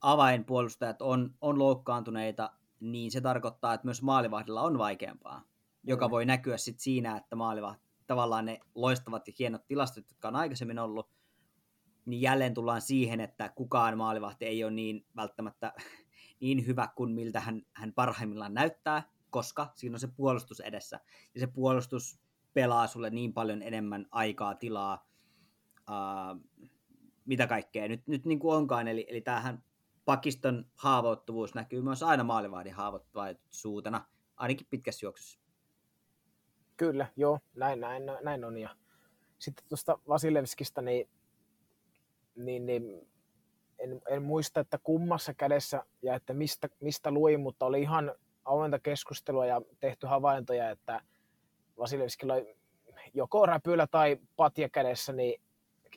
avainpuolustajat on, on loukkaantuneita, niin se tarkoittaa, että myös maalivahdilla on vaikeampaa joka voi näkyä sit siinä, että maalivat tavallaan ne loistavat ja hienot tilastot, jotka on aikaisemmin ollut, niin jälleen tullaan siihen, että kukaan maalivahti ei ole niin välttämättä <laughs> niin hyvä kuin miltä hän, hän parhaimmillaan näyttää, koska siinä on se puolustus edessä. Ja se puolustus pelaa sulle niin paljon enemmän aikaa, tilaa, uh, mitä kaikkea nyt, nyt niin kuin onkaan. Eli, eli tämähän pakiston haavoittuvuus näkyy myös aina maalivahdin haavoittuvaisuutena, ainakin pitkässä juoksussa. Kyllä, joo, näin, näin, näin on. Ja sitten tuosta Vasilevskista, niin, niin, niin en, en, muista, että kummassa kädessä ja että mistä, mistä luin, mutta oli ihan avointa keskustelua ja tehty havaintoja, että Vasilevskilla joko räpylä tai patja kädessä, niin,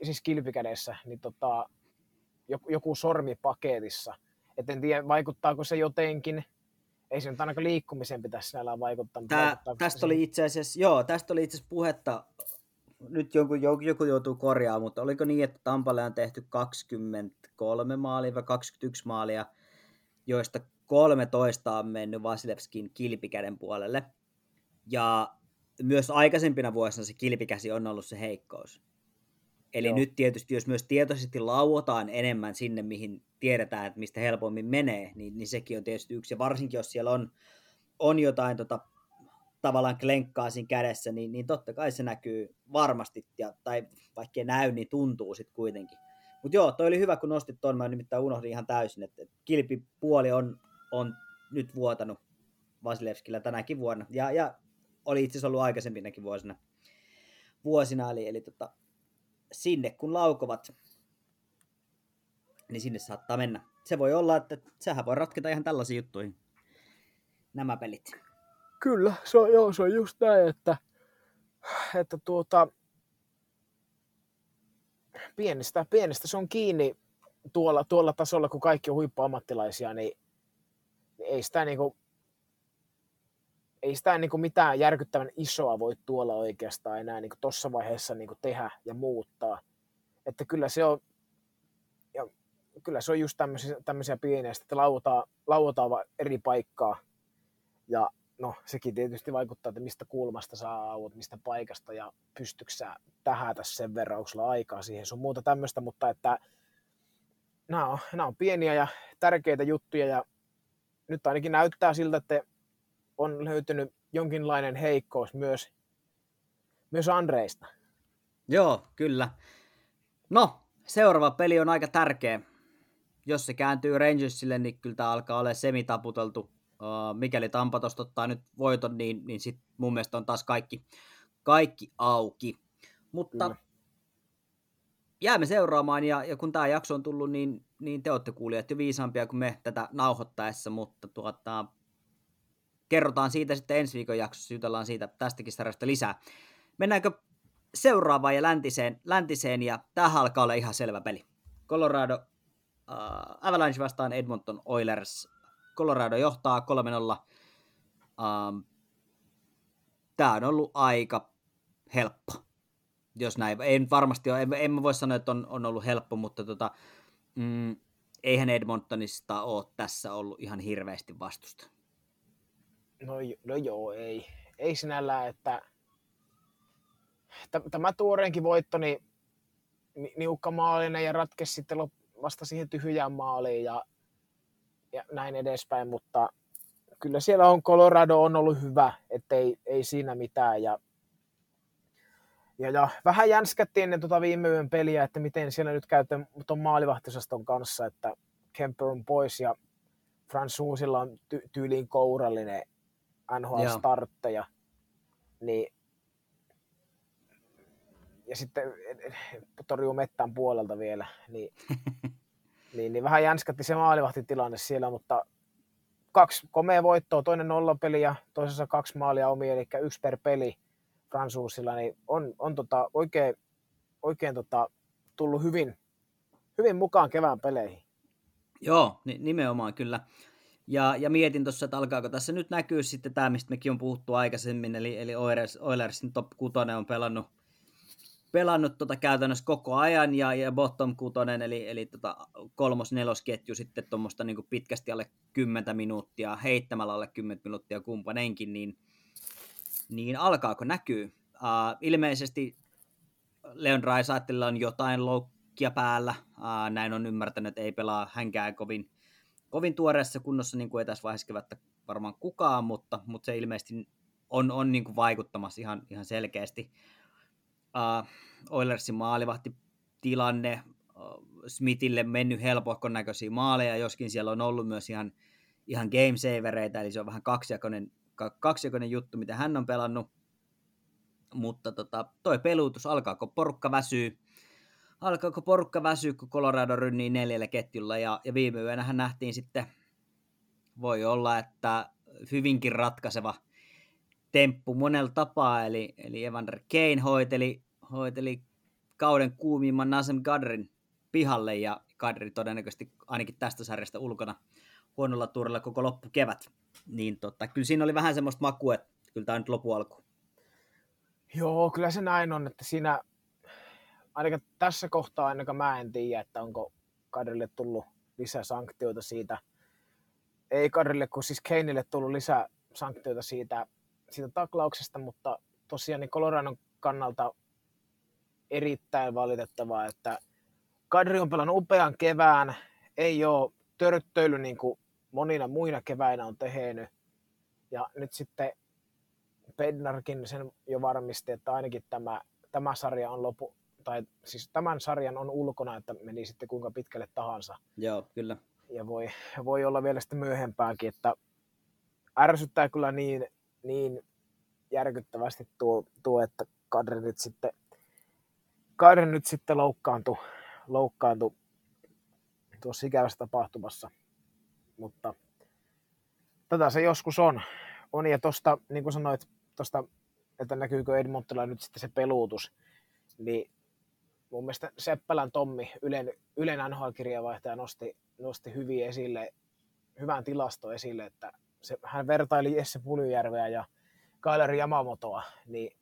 siis kilpikädessä, niin tota, joku sormi paketissa. Et en tiedä, vaikuttaako se jotenkin, ei se nyt ainakaan liikkumiseen pitäisi sinällään vaikuttaa. Tää, tästä oli itse asiassa, joo, tästä oli itse asiassa puhetta, nyt joku, joku joutuu korjaamaan, mutta oliko niin, että Tampalle on tehty 23 maalia vai 21 maalia, joista 13 on mennyt Vasilevskin kilpikäden puolelle. Ja myös aikaisempina vuosina se kilpikäsi on ollut se heikkous. Eli Joo. nyt tietysti, jos myös tietoisesti lauotaan enemmän sinne, mihin tiedetään, että mistä helpommin menee, niin, niin sekin on tietysti yksi. Ja varsinkin, jos siellä on, on jotain tota, tavallaan klenkkaa siinä kädessä, niin, niin totta kai se näkyy varmasti, ja, tai vaikka ei näy, niin tuntuu sitten kuitenkin. Mutta joo, toi oli hyvä, kun nostit tuon, mä nimittäin unohdin ihan täysin, että, että kilpipuoli on, on nyt vuotanut Vasilevskillä tänäkin vuonna, ja, ja oli itse asiassa ollut aikaisempinakin vuosina, vuosina eli, eli tota, sinne kun laukovat, niin sinne saattaa mennä. Se voi olla, että sehän voi ratketa ihan tällaisiin juttuihin, nämä pelit. Kyllä, se on, joo, se on just näin, että, että tuota, pienestä, pienestä se on kiinni tuolla, tuolla tasolla, kun kaikki on huippuammattilaisia, niin, niin ei sitä niinku, ei sitä niin kuin mitään järkyttävän isoa voi tuolla oikeastaan enää niin tuossa vaiheessa niin kuin tehdä ja muuttaa. Että kyllä se on, ja kyllä se on just tämmöisiä, tämmöisiä pieniä, että lauotaan, lauotaan eri paikkaa. Ja no, sekin tietysti vaikuttaa, että mistä kulmasta saa aavut, mistä paikasta ja pystyykö sä tähätä sen verran, onko sulla aikaa siihen sun muuta tämmöistä, mutta että nämä on, nämä on pieniä ja tärkeitä juttuja ja nyt ainakin näyttää siltä, että on löytynyt jonkinlainen heikkous myös, myös Andreista. Joo, kyllä. No, seuraava peli on aika tärkeä. Jos se kääntyy Rangersille, niin kyllä tämä alkaa olla semitaputeltu. Mikäli Tampa ottaa nyt voiton, niin, niin sit mun mielestä on taas kaikki, kaikki auki. Mutta kyllä. jäämme seuraamaan, ja, ja kun tämä jakso on tullut, niin, niin te olette kuulijat jo viisaampia kuin me tätä nauhoittaessa, mutta tuota, kerrotaan siitä sitten ensi viikon jaksossa, jutellaan siitä tästäkin sarjasta lisää. Mennäänkö seuraavaan ja läntiseen, läntiseen ja tähän alkaa olla ihan selvä peli. Colorado uh, Avalanche vastaan Edmonton Oilers. Colorado johtaa 3-0. Um, Tämä on ollut aika helppo, jos näin. En varmasti ole, en, en voi sanoa, että on, on ollut helppo, mutta tota, mm, eihän Edmontonista ole tässä ollut ihan hirveästi vastusta. No, no joo, ei. Ei sinällään, että tämä tuoreenkin voitto, niin niukka maalinen ja ratkesi sitten vasta siihen tyhjään maaliin ja, ja näin edespäin, mutta kyllä siellä on Colorado on ollut hyvä, ettei ei siinä mitään ja, ja, ja vähän jänskättiin ennen tuota viime yön peliä, että miten siellä nyt käytetään tuon maalivahtisaston kanssa, että Kemper on pois ja Fransuusilla on ty- tyyliin kourallinen NHL-startteja, niin ja sitten torjuu mettään puolelta vielä, niin, <laughs> niin, niin vähän jänskätti se maalivahtitilanne siellä, mutta kaksi komea voittoa, toinen nollapeli ja toisessa kaksi maalia omia, eli yksi per peli Fransuusilla, niin on, on tota oikein, oikein tota, tullut hyvin, hyvin mukaan kevään peleihin. Joo, nimenomaan kyllä. Ja, ja mietin tuossa, että alkaako tässä nyt näkyy sitten tämä, mistä mekin on puhuttu aikaisemmin, eli, eli Oilers, Oilersin top 6 on pelannut pelannut tota käytännössä koko ajan ja, ja bottom kutonen, eli, eli tota kolmos-nelosketju sitten tuommoista niin pitkästi alle 10 minuuttia, heittämällä alle 10 minuuttia kumppanenkin, niin, niin alkaako näkyy? Uh, ilmeisesti Leon Raisaatilla on jotain loukkia päällä, uh, näin on ymmärtänyt, että ei pelaa hänkään kovin, kovin tuoreessa kunnossa, niin kuin ei tässä vaiheessa kevättä varmaan kukaan, mutta, mutta se ilmeisesti on, on niin kuin vaikuttamassa ihan, ihan selkeästi uh, Oilersin maalivahti tilanne, uh, Smithille mennyt helpohkon näköisiä maaleja, joskin siellä on ollut myös ihan, ihan game savereita, eli se on vähän kaksijakoinen, kaksijakoinen juttu, mitä hän on pelannut. Mutta tota, toi peluutus, alkaako porukka väsyy, alkaako porukka väsyä, kun Colorado rynnii neljällä ketjulla, ja, ja viime yönä nähtiin sitten, voi olla, että hyvinkin ratkaiseva – temppu monella tapaa, eli, eli Evander Kane hoiteli, hoiteli kauden kuumimman Nasem Kadrin pihalle, ja Kadri todennäköisesti ainakin tästä sarjasta ulkona huonolla tuurilla koko loppukevät. Niin tota, kyllä siinä oli vähän semmoista makua, että kyllä tämä nyt lopu. Joo, kyllä se näin on, että siinä ainakaan tässä kohtaa ainakaan mä en tiedä, että onko Kadrille tullut lisää sanktioita siitä. Ei Kadrille, kun siis Keinille tullut lisää sanktioita siitä siitä taklauksesta, mutta tosiaan niin Coloradon kannalta erittäin valitettavaa, että Kadri on pelannut upean kevään, ei ole törttöily niin kuin monina muina keväinä on tehnyt. Ja nyt sitten Pednarkin sen jo varmisti, että ainakin tämä, tämä sarja on lopu, tai siis tämän sarjan on ulkona, että meni sitten kuinka pitkälle tahansa. Joo, kyllä. Ja voi, voi olla vielä sitten myöhempääkin, että ärsyttää kyllä niin niin järkyttävästi tuo, tuo että Kadri nyt sitten, Kadri nyt sitten loukkaantui, loukkaantui tuossa ikävässä tapahtumassa. Mutta tätä se joskus on. on ja tuosta, niin kuin sanoit, tosta, että näkyykö Edmontilla nyt sitten se peluutus, niin mun mielestä Seppälän Tommi, Ylen, Ylen NHL-kirjavaihtaja, nosti, nosti hyvin esille, hyvän tilasto esille, että se, hän vertaili Jesse Puljujärveä ja Kaileri Yamamotoa, niin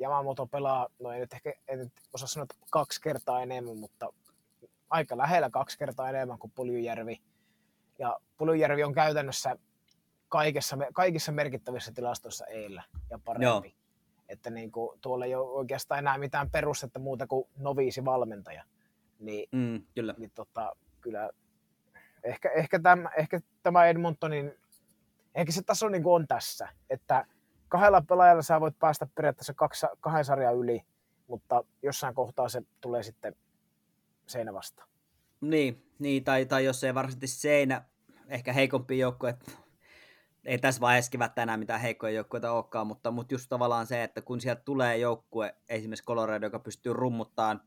Yamamoto pelaa, no ei nyt ehkä en nyt osaa sanoa, että kaksi kertaa enemmän, mutta aika lähellä kaksi kertaa enemmän kuin Puljujärvi. Ja Puljujärvi on käytännössä kaikessa, kaikissa merkittävissä tilastoissa eillä ja parempi. Joo. Että niin kuin, tuolla ei ole oikeastaan enää mitään perustetta muuta kuin noviisi valmentaja. Niin, mm, kyllä. Niin tota, kyllä ehkä, ehkä, tämä, ehkä tämä Edmontonin, ehkä se taso niin on tässä, että kahdella pelaajalla sä voit päästä periaatteessa kaksi, kahden sarjan yli, mutta jossain kohtaa se tulee sitten seinä vastaan. Niin, niin tai, tai jos ei varsinaisesti seinä, ehkä heikompi joukkue, ei tässä vaiheessa kevättä enää mitään heikkoja joukkueita olekaan, mutta, mutta just tavallaan se, että kun sieltä tulee joukkue, esimerkiksi Colorado, joka pystyy rummuttaan,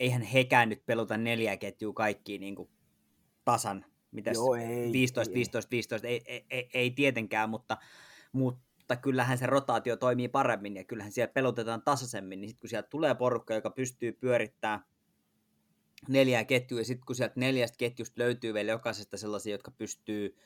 eihän hekään nyt peluta neljä ketjua kaikkiin niin kuin tasan, mitäs Joo, ei, 15, ei. 15, 15, ei, ei, ei, ei tietenkään, mutta, mutta kyllähän se rotaatio toimii paremmin ja kyllähän siellä pelotetaan tasaisemmin, niin sitten kun sieltä tulee porukka, joka pystyy pyörittämään neljää ketjua, ja sitten kun sieltä neljästä ketjusta löytyy vielä jokaisesta sellaisia, jotka pystyy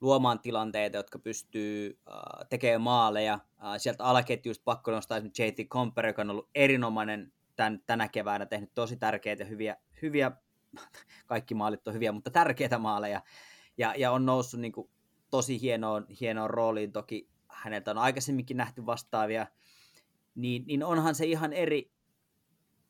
luomaan tilanteita, jotka pystyy uh, tekemään maaleja. Uh, sieltä alaketjuista pakko nostaa esimerkiksi JT Comper, joka on ollut erinomainen tän, tänä keväänä, tehnyt tosi tärkeitä hyviä, hyviä <laughs> kaikki maalit on hyviä, mutta tärkeitä maaleja, ja, ja on noussut niin kuin, tosi hienoon, hienoon rooliin, toki häneltä on aikaisemminkin nähty vastaavia, niin, niin onhan se ihan eri,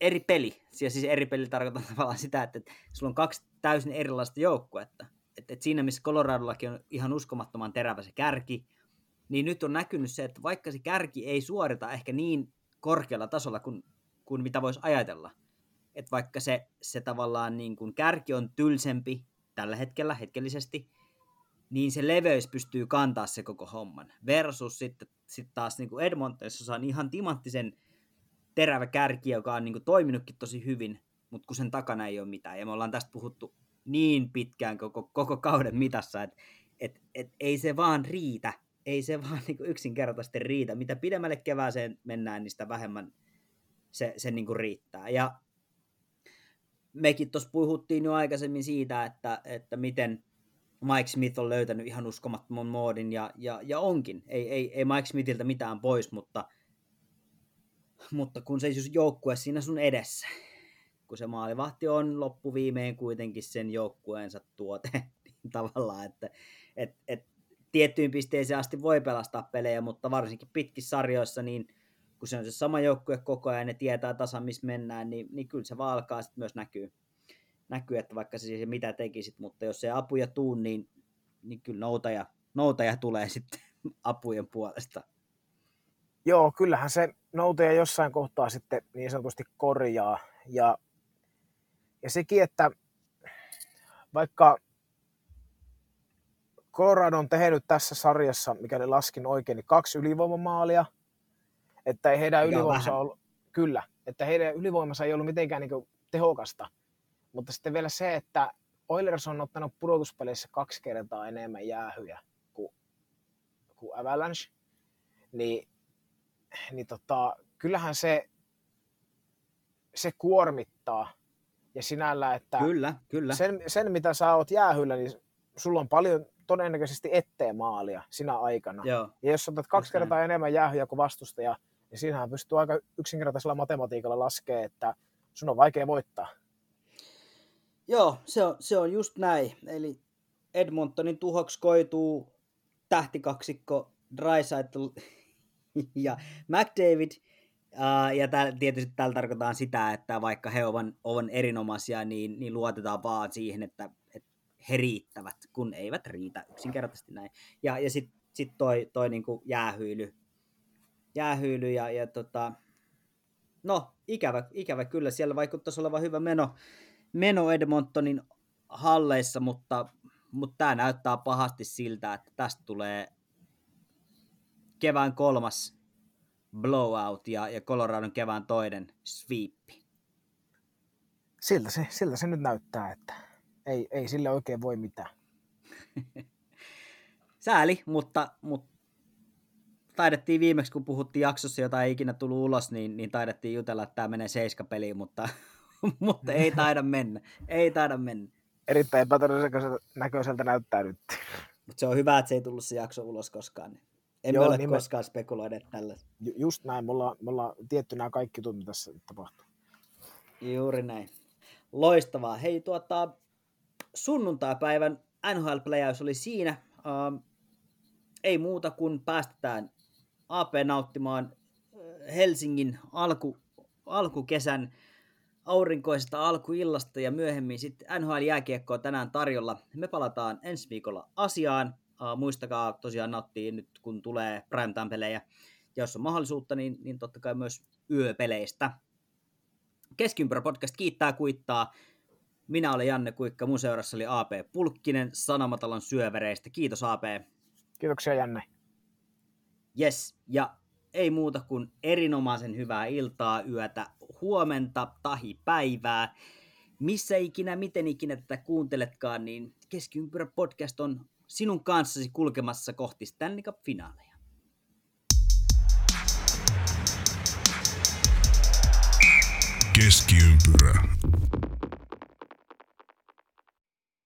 eri peli. Siis eri peli tarkoittaa <laughs> tavallaan sitä, että, että sulla on kaksi täysin erilaista joukkuetta. Että, että siinä, missä Coloradollakin on ihan uskomattoman terävä se kärki, niin nyt on näkynyt se, että vaikka se kärki ei suorita ehkä niin korkealla tasolla kuin, kuin mitä voisi ajatella, että vaikka se, se tavallaan niin kuin kärki on tylsempi tällä hetkellä hetkellisesti, niin se leveys pystyy kantaa se koko homman. Versus sitten sit taas niin kuin Edmontonissa on ihan timanttisen terävä kärki, joka on niin kuin toiminutkin tosi hyvin, mutta kun sen takana ei ole mitään. Ja me ollaan tästä puhuttu niin pitkään koko, koko kauden mitassa, että et, et ei se vaan riitä. Ei se vaan <laughs> niin yksinkertaisesti riitä. Mitä pidemmälle kevääseen mennään, niin sitä vähemmän se, se niin riittää. Ja mekin tuossa puhuttiin jo aikaisemmin siitä, että, että miten Mike Smith on löytänyt ihan uskomattoman moodin, ja, ja, ja onkin. Ei, ei, ei Mike Smithiltä mitään pois, mutta, mutta kun se joukkue siinä sun edessä, kun se maalivahti on loppuviimeen kuitenkin sen joukkueensa tuote, niin tavallaan, että et, et, tiettyyn pisteeseen asti voi pelastaa pelejä, mutta varsinkin pitkissä sarjoissa, niin kun se on se sama joukkue koko ajan ja ne tietää tasan, missä mennään, niin, niin kyllä se vaan alkaa sitten myös näkyy, näkyy, että vaikka se siis mitä tekisit, mutta jos se apuja tuu, niin, niin kyllä noutaja, noutaja tulee <laughs> sitten apujen puolesta. Joo, kyllähän se noutaja jossain kohtaa sitten niin sanotusti korjaa. Ja, ja sekin, että vaikka Colorado on tehnyt tässä sarjassa, mikäli laskin oikein, niin kaksi ylivoimamaalia – että ei heidän ylivoimansa ollut, kyllä, että heidän ylivoimansa ei ollut mitenkään niin tehokasta. Mutta sitten vielä se, että Oilers on ottanut pudotuspeleissä kaksi kertaa enemmän jäähyjä kuin, kuin Avalanche, niin, niin tota, kyllähän se, se kuormittaa. Ja sinällä, että kyllä, kyllä. Sen, sen, mitä sä oot jäähyllä, niin sulla on paljon todennäköisesti ettei maalia sinä aikana. Joo. Ja jos otat kaksi kertaa näin. enemmän jäähyjä kuin vastustaja, niin siinähän pystyy aika yksinkertaisella matematiikalla laskemaan, että sun on vaikea voittaa. Joo, se on, se on just näin. Eli Edmontonin tuhoksi koituu tähtikaksikko Dreisaitl <laughs> ja McDavid. Uh, ja täl, tietysti tällä tarkoitetaan sitä, että vaikka he ovat, ovat erinomaisia, niin, niin luotetaan vaan siihen, että, että he riittävät, kun eivät riitä yksinkertaisesti näin. Ja, ja sitten sit toi, toi niinku jäähyily, jäähyily ja, ja tota, no ikävä, ikävä kyllä, siellä vaikuttaisi olevan hyvä meno, meno Edmontonin halleissa, mutta, mutta tämä näyttää pahasti siltä, että tästä tulee kevään kolmas blowout ja, ja Coloradon kevään toinen sweep. Siltä se, siltä se nyt näyttää, että ei, ei sille oikein voi mitään. <laughs> Sääli, mutta, mutta taidettiin viimeksi, kun puhuttiin jaksossa, jota ei ikinä tullut ulos, niin, niin taidettiin jutella, että tämä menee seiskapeliin, mutta, <laughs> mutta ei taida mennä. Ei taida mennä. Erittäin näköiseltä näyttää nyt. Mutta se on hyvä, että se ei tullut se jakso ulos koskaan. Niin emme Joo, ole niin koskaan spekuloineet tällä. Ju- just näin, me ollaan, me ollaan tietty nämä kaikki mitä tässä tapahtuu. Juuri näin. Loistavaa. Hei, tuota, sunnuntaipäivän NHL Playoffs oli siinä. Uh, ei muuta kuin päästetään AP nauttimaan äh, Helsingin alku, alkukesän aurinkoisesta alkuillasta ja myöhemmin sitten NHL-jääkiekkoa tänään tarjolla. Me palataan ensi viikolla asiaan. Uh, muistakaa tosiaan nauttia nyt, kun tulee primetime-pelejä. Ja jos on mahdollisuutta, niin, niin totta kai myös yöpeleistä. Keskiympärä podcast kiittää kuittaa. Minä olen Janne Kuikka, mun seurassa oli AP Pulkkinen Sanomatalon syövereistä. Kiitos AP. Kiitoksia Janne. Yes, ja ei muuta kuin erinomaisen hyvää iltaa, yötä, huomenta, tahi päivää. Missä ikinä, miten ikinä tätä kuunteletkaan, niin Keskiympyrä podcast on sinun kanssasi kulkemassa kohti Stanley Cup-finaaleja. Keskiympyrä.